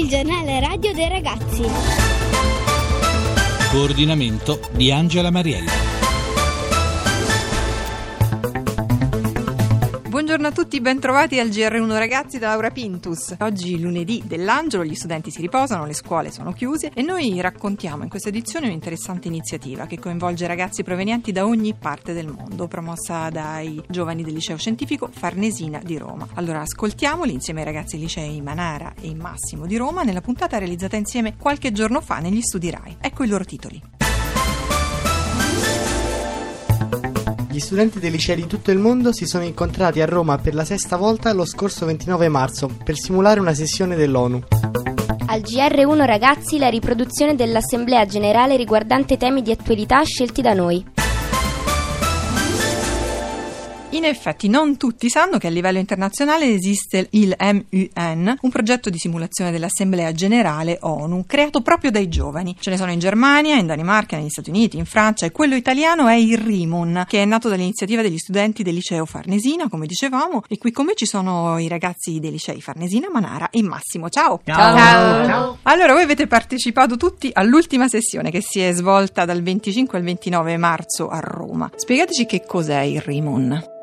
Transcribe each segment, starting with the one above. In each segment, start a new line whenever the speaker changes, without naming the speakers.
il giornale radio dei ragazzi.
Coordinamento di Angela Mariella.
A tutti, bentrovati al GR1 Ragazzi da Laura Pintus. Oggi lunedì dell'Angelo, gli studenti si riposano, le scuole sono chiuse e noi raccontiamo in questa edizione un'interessante iniziativa che coinvolge ragazzi provenienti da ogni parte del mondo, promossa dai giovani del liceo scientifico Farnesina di Roma. Allora ascoltiamoli insieme ai ragazzi licei Manara e Massimo di Roma nella puntata realizzata insieme qualche giorno fa negli studi RAI. Ecco i loro titoli.
Gli studenti dei licei di tutto il mondo si sono incontrati a Roma per la sesta volta lo scorso 29 marzo per simulare una sessione dell'ONU.
Al GR1 ragazzi la riproduzione dell'Assemblea generale riguardante temi di attualità scelti da noi.
In effetti non tutti sanno che a livello internazionale esiste il MUN, un progetto di simulazione dell'Assemblea Generale ONU, creato proprio dai giovani. Ce ne sono in Germania, in Danimarca, negli Stati Uniti, in Francia e quello italiano è il RIMUN, che è nato dall'iniziativa degli studenti del liceo Farnesina, come dicevamo, e qui con me ci sono i ragazzi dei licei Farnesina, Manara e Massimo. Ciao!
Ciao! Ciao. Ciao.
Allora, voi avete partecipato tutti all'ultima sessione che si è svolta dal 25 al 29 marzo a Roma. Spiegateci che cos'è il RIMUN.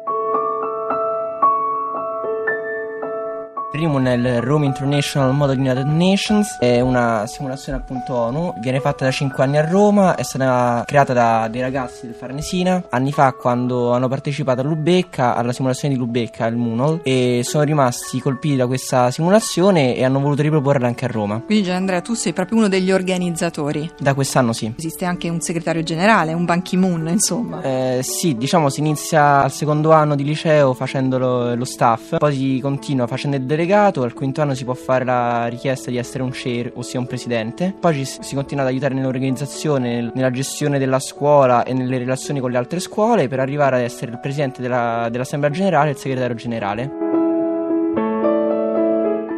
RIMUN è il Rome International Model United Nations, è una simulazione appunto ONU, viene fatta da 5 anni a Roma, è stata creata da dei ragazzi del Farnesina anni fa quando hanno partecipato a Lubecca, alla simulazione di Lubecca, al Munol, e sono rimasti colpiti da questa simulazione e hanno voluto riproporla anche a Roma.
Quindi Andrea, tu sei proprio uno degli organizzatori.
Da quest'anno sì.
Esiste anche un segretario generale, un Ban Ki-moon, insomma.
Eh, sì, diciamo si inizia al secondo anno di liceo facendo lo, lo staff, poi si continua facendo il delegato al quinto anno si può fare la richiesta di essere un chair, ossia un presidente. Poi ci, si continua ad aiutare nell'organizzazione, nella gestione della scuola e nelle relazioni con le altre scuole per arrivare ad essere il presidente della, dell'assemblea generale e il segretario generale.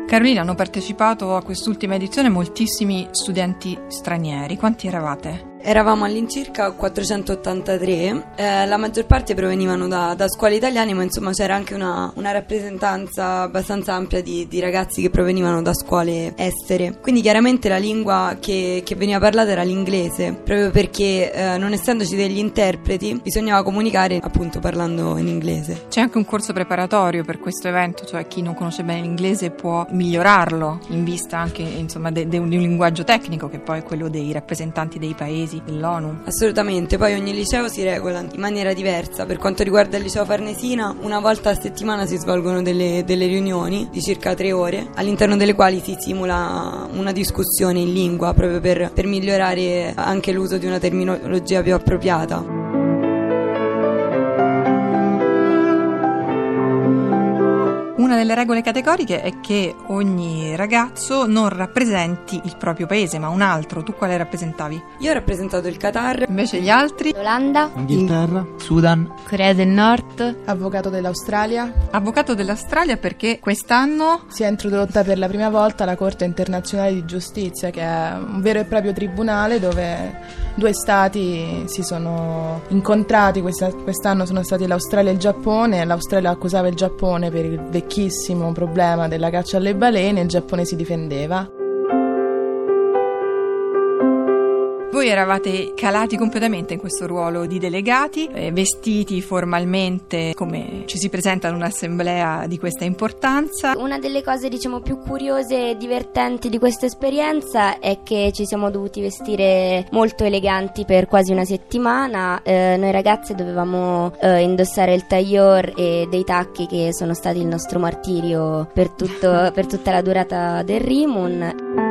Carolina, hanno partecipato a quest'ultima edizione moltissimi studenti stranieri. Quanti eravate?
Eravamo all'incirca 483, eh, la maggior parte provenivano da, da, scuole italiane, ma insomma c'era anche una, una rappresentanza abbastanza ampia di, di, ragazzi che provenivano da scuole estere. Quindi chiaramente la lingua che, che veniva parlata era l'inglese, proprio perché eh, non essendoci degli interpreti bisognava comunicare appunto parlando in inglese.
C'è anche un corso preparatorio per questo evento, cioè chi non conosce bene l'inglese può migliorarlo in vista anche insomma, di un linguaggio tecnico che poi è quello dei rappresentanti dei paesi dell'ONU.
Assolutamente, poi ogni liceo si regola in maniera diversa. Per quanto riguarda il liceo Farnesina, una volta a settimana si svolgono delle, delle riunioni di circa tre ore, all'interno delle quali si simula una discussione in lingua proprio per, per migliorare anche l'uso di una terminologia più appropriata.
Una delle regole categoriche è che ogni ragazzo non rappresenti il proprio paese, ma un altro. Tu quale rappresentavi?
Io ho rappresentato il Qatar.
Invece gli altri?
Olanda,
Inghilterra,
Sudan,
Corea del Nord,
avvocato dell'Australia.
Avvocato dell'Australia perché quest'anno
si è introdotta per la prima volta la Corte internazionale di giustizia, che è un vero e proprio tribunale dove due stati si sono incontrati. Questa, quest'anno sono stati l'Australia e il Giappone. L'Australia accusava il Giappone per il vecchissimo problema della caccia alle balene, il Giappone si difendeva.
Voi eravate calati completamente in questo ruolo di delegati, eh, vestiti formalmente come ci si presenta ad un'assemblea di questa importanza.
Una delle cose diciamo più curiose e divertenti di questa esperienza è che ci siamo dovuti vestire molto eleganti per quasi una settimana. Eh, noi ragazze dovevamo eh, indossare il tailleur e dei tacchi che sono stati il nostro martirio per, tutto, per tutta la durata del Rimun.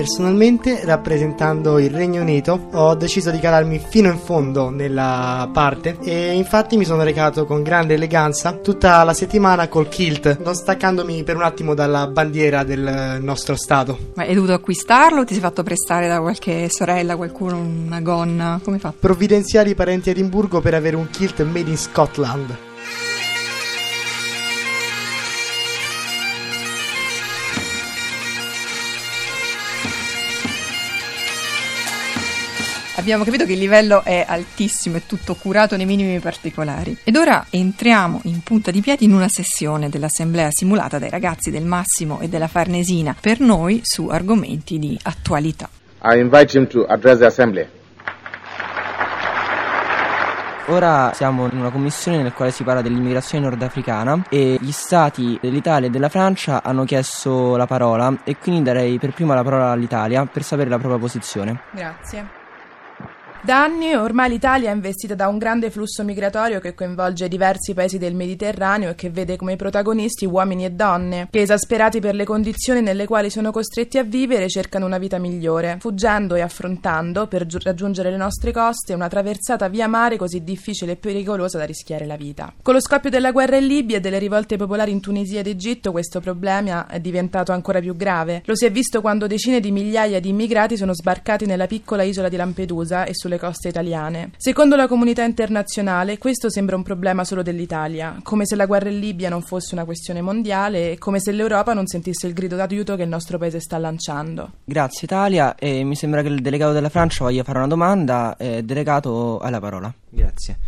Personalmente, rappresentando il Regno Unito, ho deciso di calarmi fino in fondo nella parte e infatti mi sono recato con grande eleganza tutta la settimana col kilt, non staccandomi per un attimo dalla bandiera del nostro stato.
Ma hai dovuto acquistarlo o ti sei fatto prestare da qualche sorella, qualcuno, una gonna? Come fa?
Provvidenziali parenti a Edimburgo per avere un kilt made in Scotland.
Abbiamo capito che il livello è altissimo, è tutto curato nei minimi particolari. Ed ora entriamo in punta di piedi in una sessione dell'assemblea simulata dai ragazzi del Massimo e della Farnesina per noi su argomenti di attualità.
I invite him to address the assembly.
Ora siamo in una commissione nel quale si parla dell'immigrazione nordafricana e gli stati dell'Italia e della Francia hanno chiesto la parola e quindi darei per prima la parola all'Italia per sapere la propria posizione.
Grazie. Da anni ormai l'Italia è investita da un grande flusso migratorio che coinvolge diversi paesi del Mediterraneo e che vede come protagonisti uomini e donne, che esasperati per le condizioni nelle quali sono costretti a vivere cercano una vita migliore, fuggendo e affrontando, per giu- raggiungere le nostre coste, una traversata via mare così difficile e pericolosa da rischiare la vita. Con lo scoppio della guerra in Libia e delle rivolte popolari in Tunisia ed Egitto questo problema è diventato ancora più grave. Lo si è visto quando decine di migliaia di immigrati sono sbarcati nella piccola isola di Lampedusa e sulle coste italiane. Secondo la comunità internazionale, questo sembra un problema solo dell'Italia, come se la guerra in Libia non fosse una questione mondiale e come se l'Europa non sentisse il grido d'aiuto che il nostro paese sta lanciando.
Grazie Italia e mi sembra che il delegato della Francia voglia fare una domanda. Eh, delegato, hai la parola.
Grazie.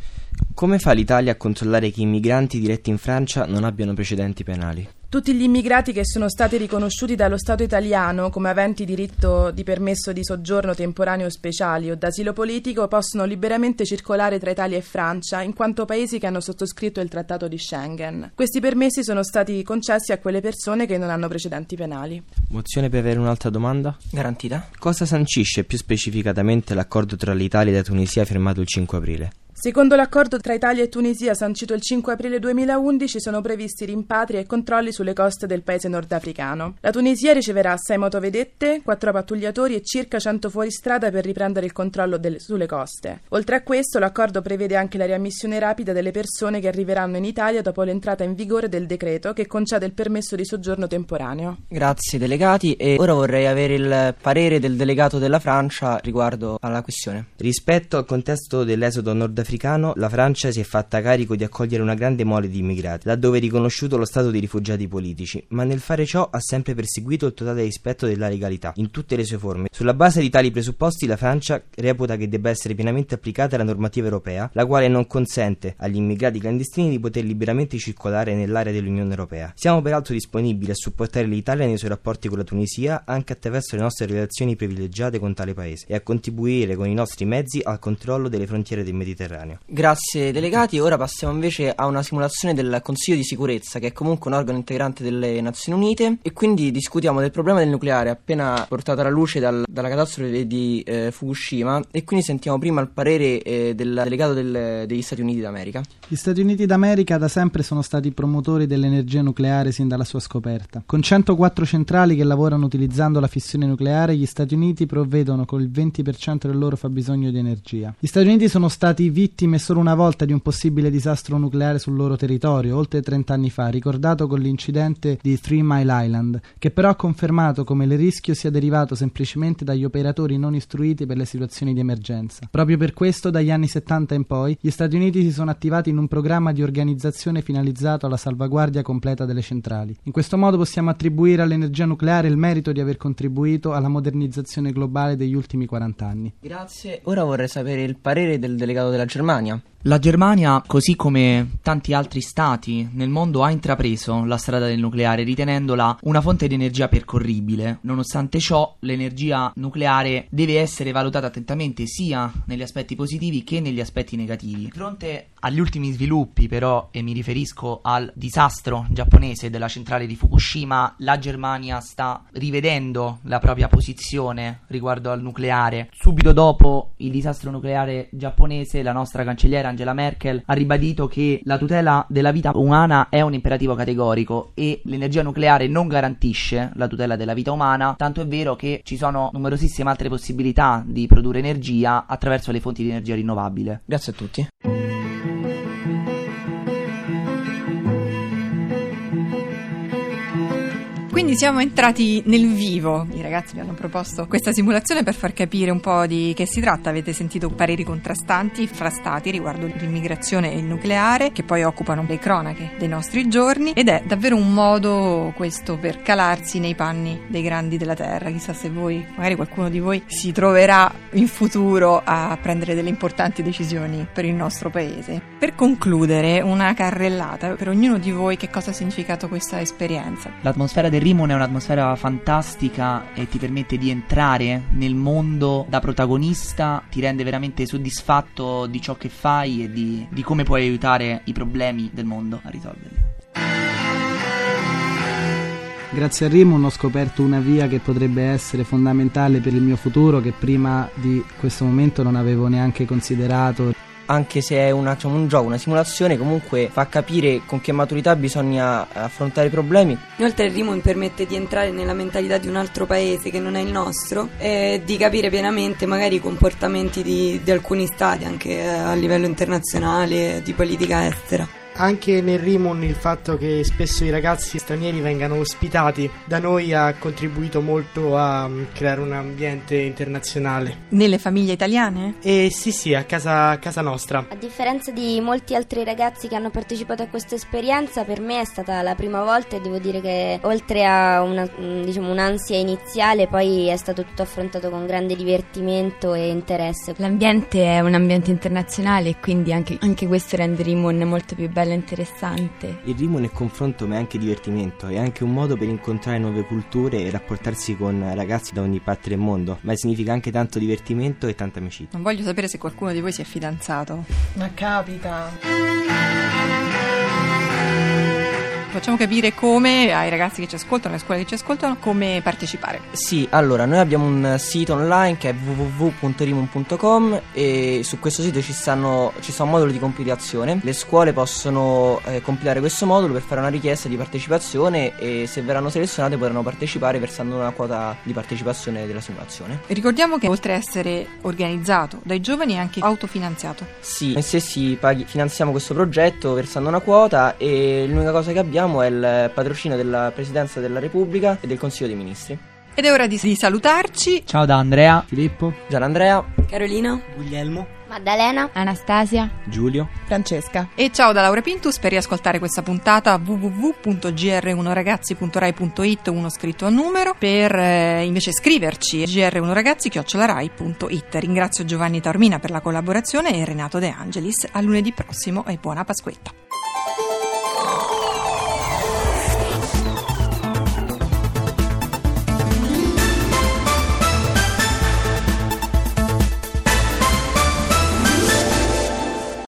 Come fa l'Italia a controllare che i migranti diretti in Francia non abbiano precedenti penali?
Tutti gli immigrati che sono stati riconosciuti dallo Stato italiano come aventi diritto di permesso di soggiorno temporaneo speciali o d'asilo politico possono liberamente circolare tra Italia e Francia in quanto paesi che hanno sottoscritto il Trattato di Schengen. Questi permessi sono stati concessi a quelle persone che non hanno precedenti penali.
Mozione per avere un'altra domanda?
Garantita?
Cosa sancisce più specificatamente l'accordo tra l'Italia e la Tunisia firmato il 5 aprile?
Secondo l'accordo tra Italia e Tunisia sancito il 5 aprile 2011 sono previsti rimpatri e controlli sulle coste del paese nordafricano. La Tunisia riceverà 6 motovedette, 4 pattugliatori e circa 100 fuoristrada per riprendere il controllo del, sulle coste. Oltre a questo l'accordo prevede anche la riammissione rapida delle persone che arriveranno in Italia dopo l'entrata in vigore del decreto che concede il permesso di soggiorno temporaneo.
Grazie delegati e ora vorrei avere il parere del delegato della Francia riguardo alla questione.
Rispetto al contesto dell'esodo nordafricano africano, la Francia si è fatta carico di accogliere una grande mole di immigrati, laddove è riconosciuto lo stato di rifugiati politici, ma nel fare ciò ha sempre perseguito il totale rispetto della legalità, in tutte le sue forme. Sulla base di tali presupposti la Francia reputa che debba essere pienamente applicata la normativa europea, la quale non consente agli immigrati clandestini di poter liberamente circolare nell'area dell'Unione Europea. Siamo peraltro disponibili a supportare l'Italia nei suoi rapporti con la Tunisia anche attraverso le nostre relazioni privilegiate con tale paese e a contribuire con i nostri mezzi al controllo delle frontiere del Mediterraneo.
Grazie delegati, ora passiamo invece a una simulazione del Consiglio di sicurezza che è comunque un organo integrante delle Nazioni Unite e quindi discutiamo del problema del nucleare appena portato alla luce dal, dalla catastrofe di eh, Fukushima e quindi sentiamo prima il parere eh, del delegato del, degli Stati Uniti d'America.
Gli Stati Uniti d'America da sempre sono stati promotori dell'energia nucleare sin dalla sua scoperta. Con 104 centrali che lavorano utilizzando la fissione nucleare, gli Stati Uniti provvedono con il 20% del loro fabbisogno di energia. Gli Stati Uniti sono stati vittime solo una volta di un possibile disastro nucleare sul loro territorio, oltre 30 anni fa, ricordato con l'incidente di Three Mile Island, che però ha confermato come il rischio sia derivato semplicemente dagli operatori non istruiti per le situazioni di emergenza. Proprio per questo, dagli anni 70 in poi, gli Stati Uniti si sono attivati in un programma di organizzazione finalizzato alla salvaguardia completa delle centrali. In questo modo possiamo attribuire all'energia nucleare il merito di aver contribuito alla modernizzazione globale degli ultimi 40 anni.
Grazie. Ora vorrei sapere il parere del delegato della Germania.
La Germania, così come tanti altri stati nel mondo, ha intrapreso la strada del nucleare ritenendola una fonte di energia percorribile. Nonostante ciò, l'energia nucleare deve essere valutata attentamente sia negli aspetti positivi che negli aspetti negativi. Di fronte agli ultimi sviluppi, però, e mi riferisco al disastro giapponese della centrale di Fukushima, la Germania sta rivedendo la propria posizione riguardo al nucleare. Subito dopo il disastro nucleare giapponese, la nostra cancelliera Angela Merkel ha ribadito che la tutela della vita umana è un imperativo categorico e l'energia nucleare non garantisce la tutela della vita umana, tanto è vero che ci sono numerosissime altre possibilità di produrre energia attraverso le fonti di energia rinnovabile.
Grazie a tutti.
Quindi siamo entrati nel vivo. I ragazzi mi hanno proposto questa simulazione per far capire un po' di che si tratta. Avete sentito pareri contrastanti fra stati riguardo l'immigrazione e il nucleare, che poi occupano le cronache dei nostri giorni. Ed è davvero un modo questo per calarsi nei panni dei grandi della terra. Chissà se voi, magari qualcuno di voi, si troverà in futuro a prendere delle importanti decisioni per il nostro paese. Per concludere, una carrellata per ognuno di voi che cosa ha significato questa esperienza.
L'atmosfera del Rimon è un'atmosfera fantastica e ti permette di entrare nel mondo da protagonista, ti rende veramente soddisfatto di ciò che fai e di, di come puoi aiutare i problemi del mondo a risolverli.
Grazie a Rimon ho scoperto una via che potrebbe essere fondamentale per il mio futuro che prima di questo momento non avevo neanche considerato.
Anche se è una, diciamo, un gioco, una simulazione, comunque fa capire con che maturità bisogna affrontare i problemi.
Inoltre il Rimon permette di entrare nella mentalità di un altro paese che non è il nostro e di capire pienamente magari i comportamenti di, di alcuni stati anche a livello internazionale, di politica estera.
Anche nel Rimon il fatto che spesso i ragazzi stranieri vengano ospitati da noi ha contribuito molto a mm, creare un ambiente internazionale.
Nelle famiglie italiane?
Eh sì sì, a casa, a casa nostra.
A differenza di molti altri ragazzi che hanno partecipato a questa esperienza, per me è stata la prima volta e devo dire che oltre a una, mm, diciamo, un'ansia iniziale, poi è stato tutto affrontato con grande divertimento e interesse.
L'ambiente è un ambiente internazionale e quindi anche, anche questo rende Rimon molto più bello bello e interessante.
Il Rimon è confronto ma è anche divertimento, è anche un modo per incontrare nuove culture e rapportarsi con ragazzi da ogni parte del mondo, ma significa anche tanto divertimento e tanta amicizia.
Non voglio sapere se qualcuno di voi si è fidanzato.
Ma capita.
Facciamo capire come ai ragazzi che ci ascoltano, alle scuole che ci ascoltano, come partecipare.
Sì, allora noi abbiamo un sito online che è www.rimon.com e su questo sito ci, stanno, ci sta un modulo di compilazione. Le scuole possono eh, compilare questo modulo per fare una richiesta di partecipazione e se verranno selezionate potranno partecipare versando una quota di partecipazione della simulazione.
Ricordiamo che oltre a essere organizzato dai giovani è anche autofinanziato.
Sì, noi stessi paghi, finanziamo questo progetto versando una quota e l'unica cosa che abbiamo è il patrocinio della Presidenza della Repubblica e del Consiglio dei Ministri.
Ed è ora di, di salutarci.
Ciao da Andrea,
Filippo,
Gian Andrea,
Carolina,
Guglielmo,
Maddalena,
Anastasia,
Giulio,
Francesca.
E ciao da Laura Pintus per riascoltare questa puntata www.gr1ragazzi.rai.it uno scritto a numero per eh, invece scriverci gr1ragazzi.rai.it Ringrazio Giovanni Taormina per la collaborazione e Renato De Angelis. A lunedì prossimo e buona Pasquetta.